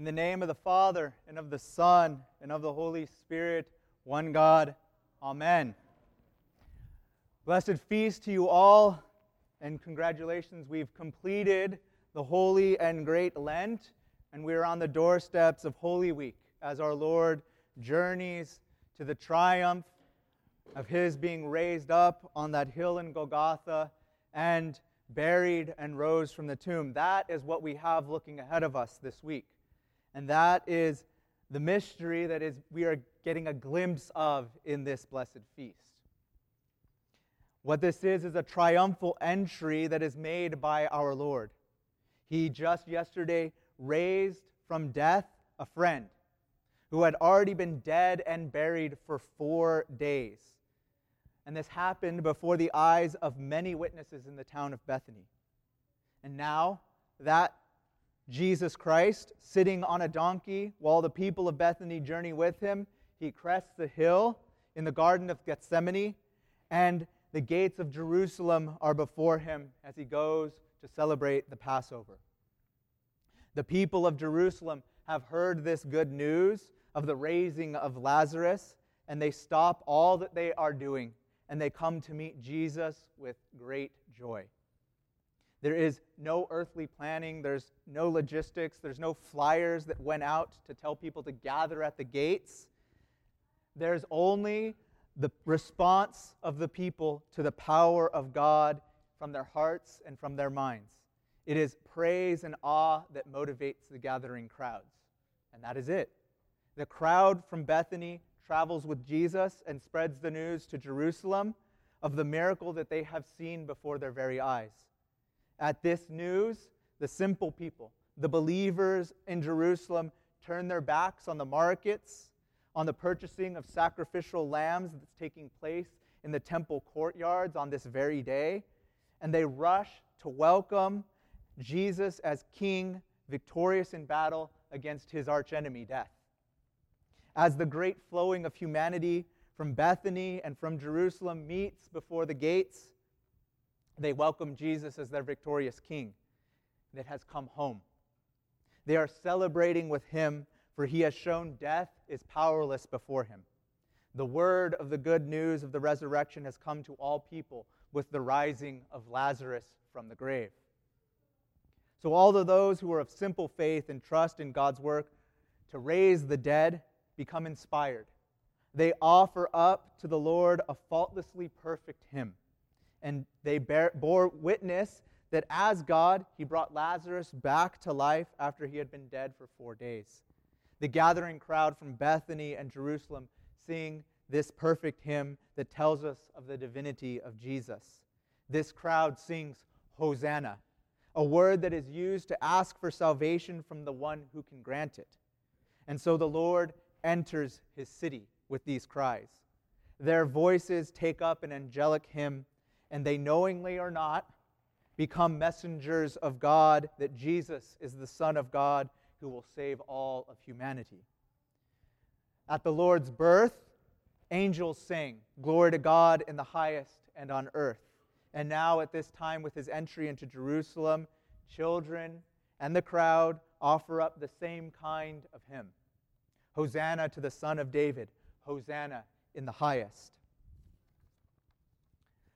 In the name of the Father, and of the Son, and of the Holy Spirit, one God. Amen. Blessed feast to you all, and congratulations. We've completed the holy and great Lent, and we're on the doorsteps of Holy Week as our Lord journeys to the triumph of his being raised up on that hill in Golgotha and buried and rose from the tomb. That is what we have looking ahead of us this week. And that is the mystery that is we are getting a glimpse of in this blessed feast. What this is is a triumphal entry that is made by our Lord. He just yesterday raised from death a friend who had already been dead and buried for four days. And this happened before the eyes of many witnesses in the town of Bethany. And now that Jesus Christ, sitting on a donkey while the people of Bethany journey with him, he crests the hill in the Garden of Gethsemane, and the gates of Jerusalem are before him as he goes to celebrate the Passover. The people of Jerusalem have heard this good news of the raising of Lazarus, and they stop all that they are doing and they come to meet Jesus with great joy. There is no earthly planning, there's no logistics, there's no flyers that went out to tell people to gather at the gates. There's only the response of the people to the power of God from their hearts and from their minds. It is praise and awe that motivates the gathering crowds. And that is it. The crowd from Bethany travels with Jesus and spreads the news to Jerusalem of the miracle that they have seen before their very eyes. At this news, the simple people, the believers in Jerusalem, turn their backs on the markets, on the purchasing of sacrificial lambs that's taking place in the temple courtyards on this very day, and they rush to welcome Jesus as king, victorious in battle against his archenemy, death. As the great flowing of humanity from Bethany and from Jerusalem meets before the gates, they welcome Jesus as their victorious king that has come home. They are celebrating with him, for he has shown death is powerless before him. The word of the good news of the resurrection has come to all people with the rising of Lazarus from the grave. So, all of those who are of simple faith and trust in God's work to raise the dead become inspired. They offer up to the Lord a faultlessly perfect hymn. And they bear, bore witness that as God, he brought Lazarus back to life after he had been dead for four days. The gathering crowd from Bethany and Jerusalem sing this perfect hymn that tells us of the divinity of Jesus. This crowd sings Hosanna, a word that is used to ask for salvation from the one who can grant it. And so the Lord enters his city with these cries. Their voices take up an angelic hymn, and they knowingly or not become messengers of God that Jesus is the Son of God who will save all of humanity. At the Lord's birth, angels sing, Glory to God in the highest and on earth. And now, at this time, with his entry into Jerusalem, children and the crowd offer up the same kind of hymn. Hosanna to the Son of David. Hosanna in the highest.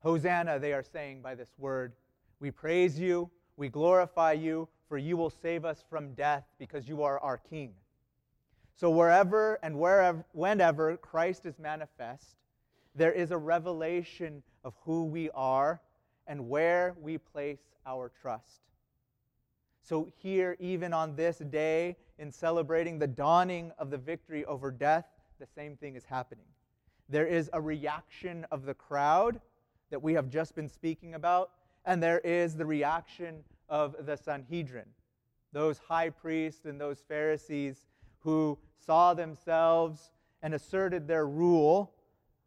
Hosanna, they are saying by this word. We praise you, we glorify you, for you will save us from death because you are our King. So, wherever and wherever, whenever Christ is manifest, there is a revelation of who we are and where we place our trust. So, here, even on this day, in celebrating the dawning of the victory over death, the same thing is happening. There is a reaction of the crowd that we have just been speaking about, and there is the reaction of the Sanhedrin, those high priests and those Pharisees who saw themselves and asserted their rule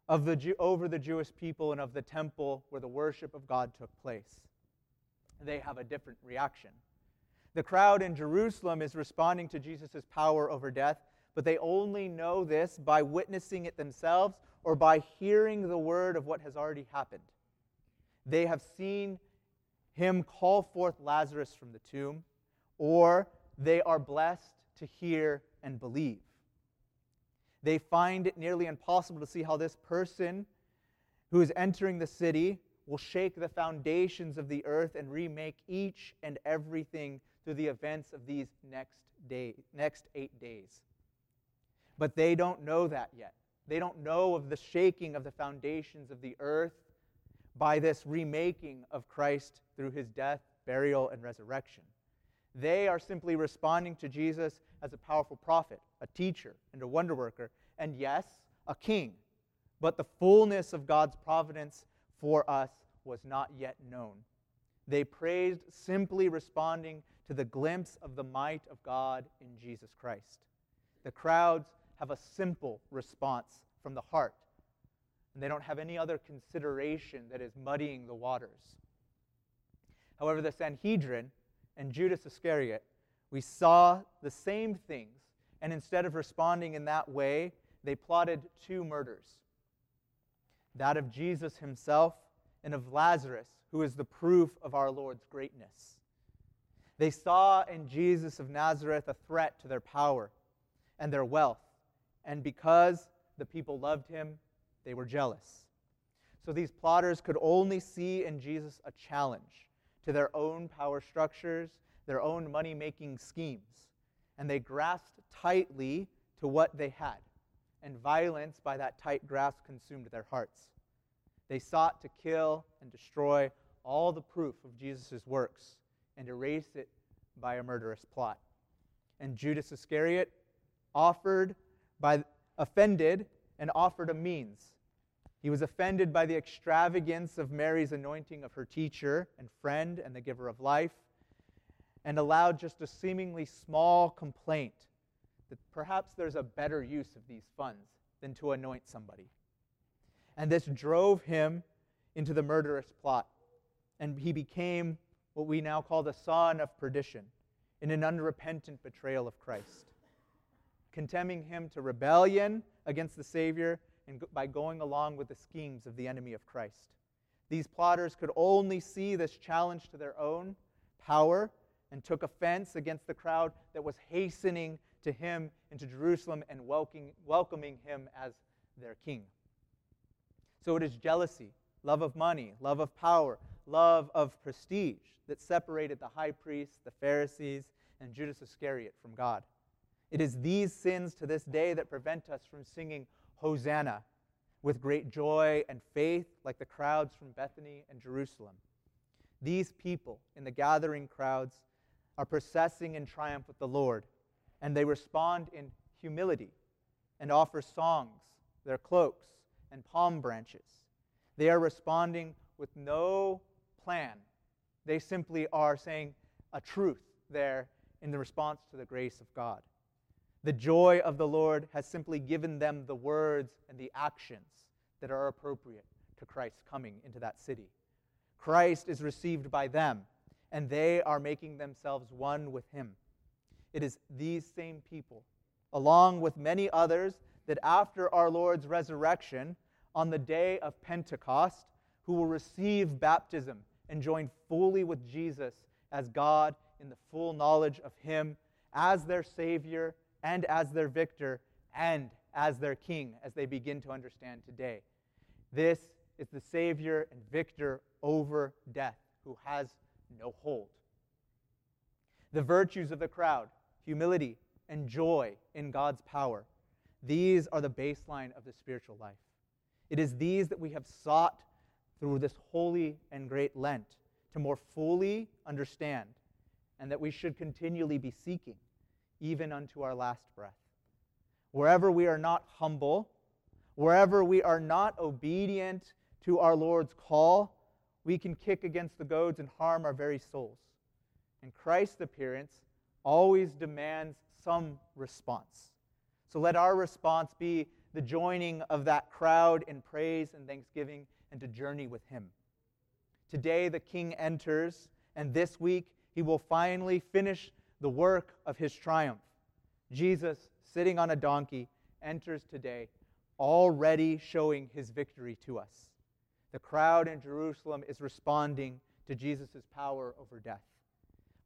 of the, over the Jewish people and of the temple where the worship of God took place. They have a different reaction. The crowd in Jerusalem is responding to Jesus' power over death, but they only know this by witnessing it themselves or by hearing the word of what has already happened. They have seen him call forth Lazarus from the tomb, or they are blessed to hear and believe. They find it nearly impossible to see how this person who is entering the city will shake the foundations of the earth and remake each and everything through the events of these next day, next 8 days. But they don't know that yet. They don't know of the shaking of the foundations of the earth by this remaking of Christ through his death, burial, and resurrection. They are simply responding to Jesus as a powerful prophet, a teacher, and a wonder worker, and yes, a king. But the fullness of God's providence for us was not yet known. They praised simply responding to the glimpse of the might of God in Jesus Christ. The crowds have a simple response from the heart, and they don't have any other consideration that is muddying the waters. However, the Sanhedrin and Judas Iscariot, we saw the same things, and instead of responding in that way, they plotted two murders that of Jesus himself and of Lazarus, who is the proof of our Lord's greatness. They saw in Jesus of Nazareth a threat to their power and their wealth, and because the people loved him, they were jealous. So these plotters could only see in Jesus a challenge to their own power structures, their own money making schemes, and they grasped tightly to what they had, and violence by that tight grasp consumed their hearts. They sought to kill and destroy all the proof of Jesus' works and erase it by a murderous plot. And Judas Iscariot offered by offended and offered a means. He was offended by the extravagance of Mary's anointing of her teacher and friend and the giver of life, and allowed just a seemingly small complaint that perhaps there's a better use of these funds than to anoint somebody. And this drove him into the murderous plot. And he became what we now call the son of perdition in an unrepentant betrayal of Christ, condemning him to rebellion against the Savior and by going along with the schemes of the enemy of Christ. These plotters could only see this challenge to their own power and took offense against the crowd that was hastening to him into Jerusalem and welcoming him as their king. So it is jealousy, love of money, love of power, love of prestige that separated the high priests, the Pharisees, and Judas Iscariot from God. It is these sins to this day that prevent us from singing Hosanna with great joy and faith, like the crowds from Bethany and Jerusalem. These people in the gathering crowds are processing in triumph with the Lord, and they respond in humility and offer songs, their cloaks, and palm branches. They are responding with no plan. They simply are saying a truth there in the response to the grace of God. The joy of the Lord has simply given them the words and the actions that are appropriate to Christ's coming into that city. Christ is received by them, and they are making themselves one with him. It is these same people, along with many others, that after our Lord's resurrection, on the day of Pentecost, who will receive baptism and join fully with Jesus as God in the full knowledge of Him as their Savior and as their victor and as their King, as they begin to understand today. This is the Savior and victor over death who has no hold. The virtues of the crowd, humility and joy in God's power, these are the baseline of the spiritual life. It is these that we have sought through this holy and great Lent to more fully understand, and that we should continually be seeking, even unto our last breath. Wherever we are not humble, wherever we are not obedient to our Lord's call, we can kick against the goads and harm our very souls. And Christ's appearance always demands some response. So let our response be the joining of that crowd in praise and thanksgiving and to journey with him. Today, the king enters, and this week, he will finally finish the work of his triumph. Jesus, sitting on a donkey, enters today, already showing his victory to us. The crowd in Jerusalem is responding to Jesus' power over death.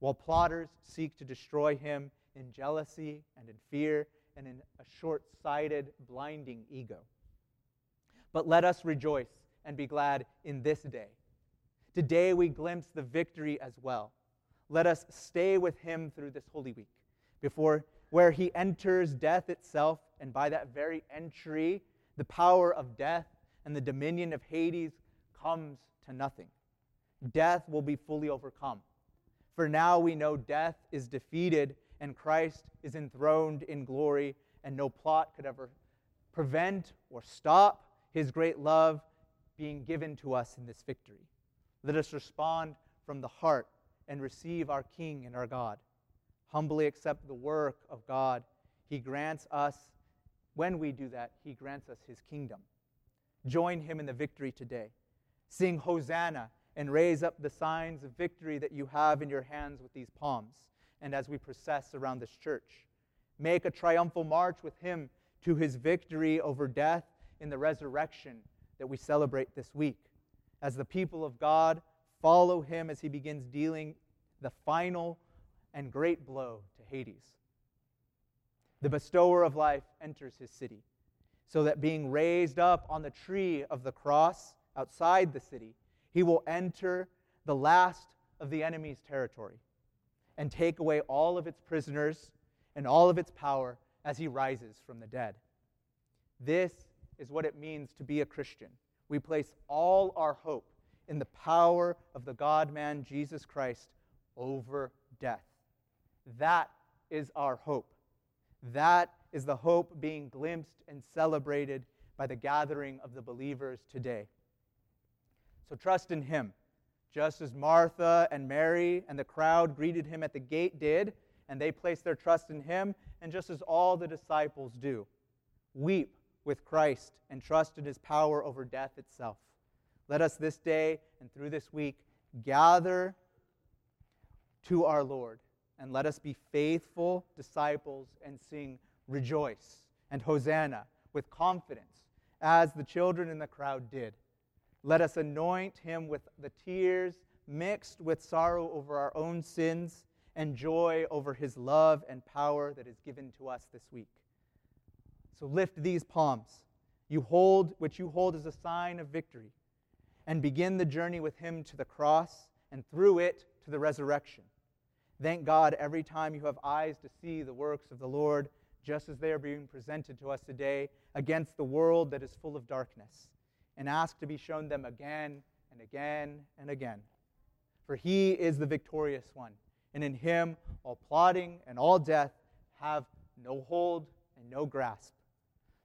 While plotters seek to destroy him in jealousy and in fear and in a short sighted, blinding ego. But let us rejoice and be glad in this day. Today we glimpse the victory as well. Let us stay with him through this Holy Week, before where he enters death itself, and by that very entry, the power of death and the dominion of Hades comes to nothing. Death will be fully overcome. For now we know death is defeated and Christ is enthroned in glory, and no plot could ever prevent or stop his great love being given to us in this victory. Let us respond from the heart and receive our King and our God. Humbly accept the work of God. He grants us, when we do that, He grants us His kingdom. Join Him in the victory today. Sing Hosanna and raise up the signs of victory that you have in your hands with these palms and as we process around this church. Make a triumphal march with Him to His victory over death in the resurrection that we celebrate this week. As the people of God follow Him as He begins dealing the final and great blow to Hades. The bestower of life enters his city, so that being raised up on the tree of the cross outside the city, he will enter the last of the enemy's territory and take away all of its prisoners and all of its power as he rises from the dead. This is what it means to be a Christian. We place all our hope in the power of the God man Jesus Christ over death. That is our hope. That is the hope being glimpsed and celebrated by the gathering of the believers today. So trust in Him just as Martha and Mary and the crowd greeted him at the gate did, and they placed their trust in him, and just as all the disciples do. Weep with Christ and trust in his power over death itself. Let us this day and through this week gather to our Lord, and let us be faithful disciples and sing Rejoice and Hosanna with confidence, as the children in the crowd did. Let us anoint him with the tears mixed with sorrow over our own sins and joy over his love and power that is given to us this week. So lift these palms, you hold which you hold as a sign of victory, and begin the journey with him to the cross and through it to the resurrection. Thank God every time you have eyes to see the works of the Lord, just as they are being presented to us today against the world that is full of darkness and ask to be shown them again and again and again. For he is the victorious one, and in him all plotting and all death have no hold and no grasp.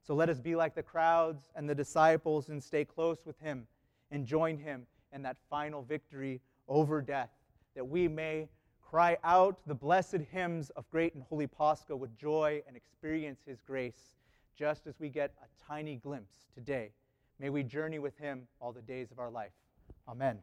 So let us be like the crowds and the disciples and stay close with him and join him in that final victory over death, that we may cry out the blessed hymns of great and holy Pascha with joy and experience his grace, just as we get a tiny glimpse today May we journey with him all the days of our life. Amen.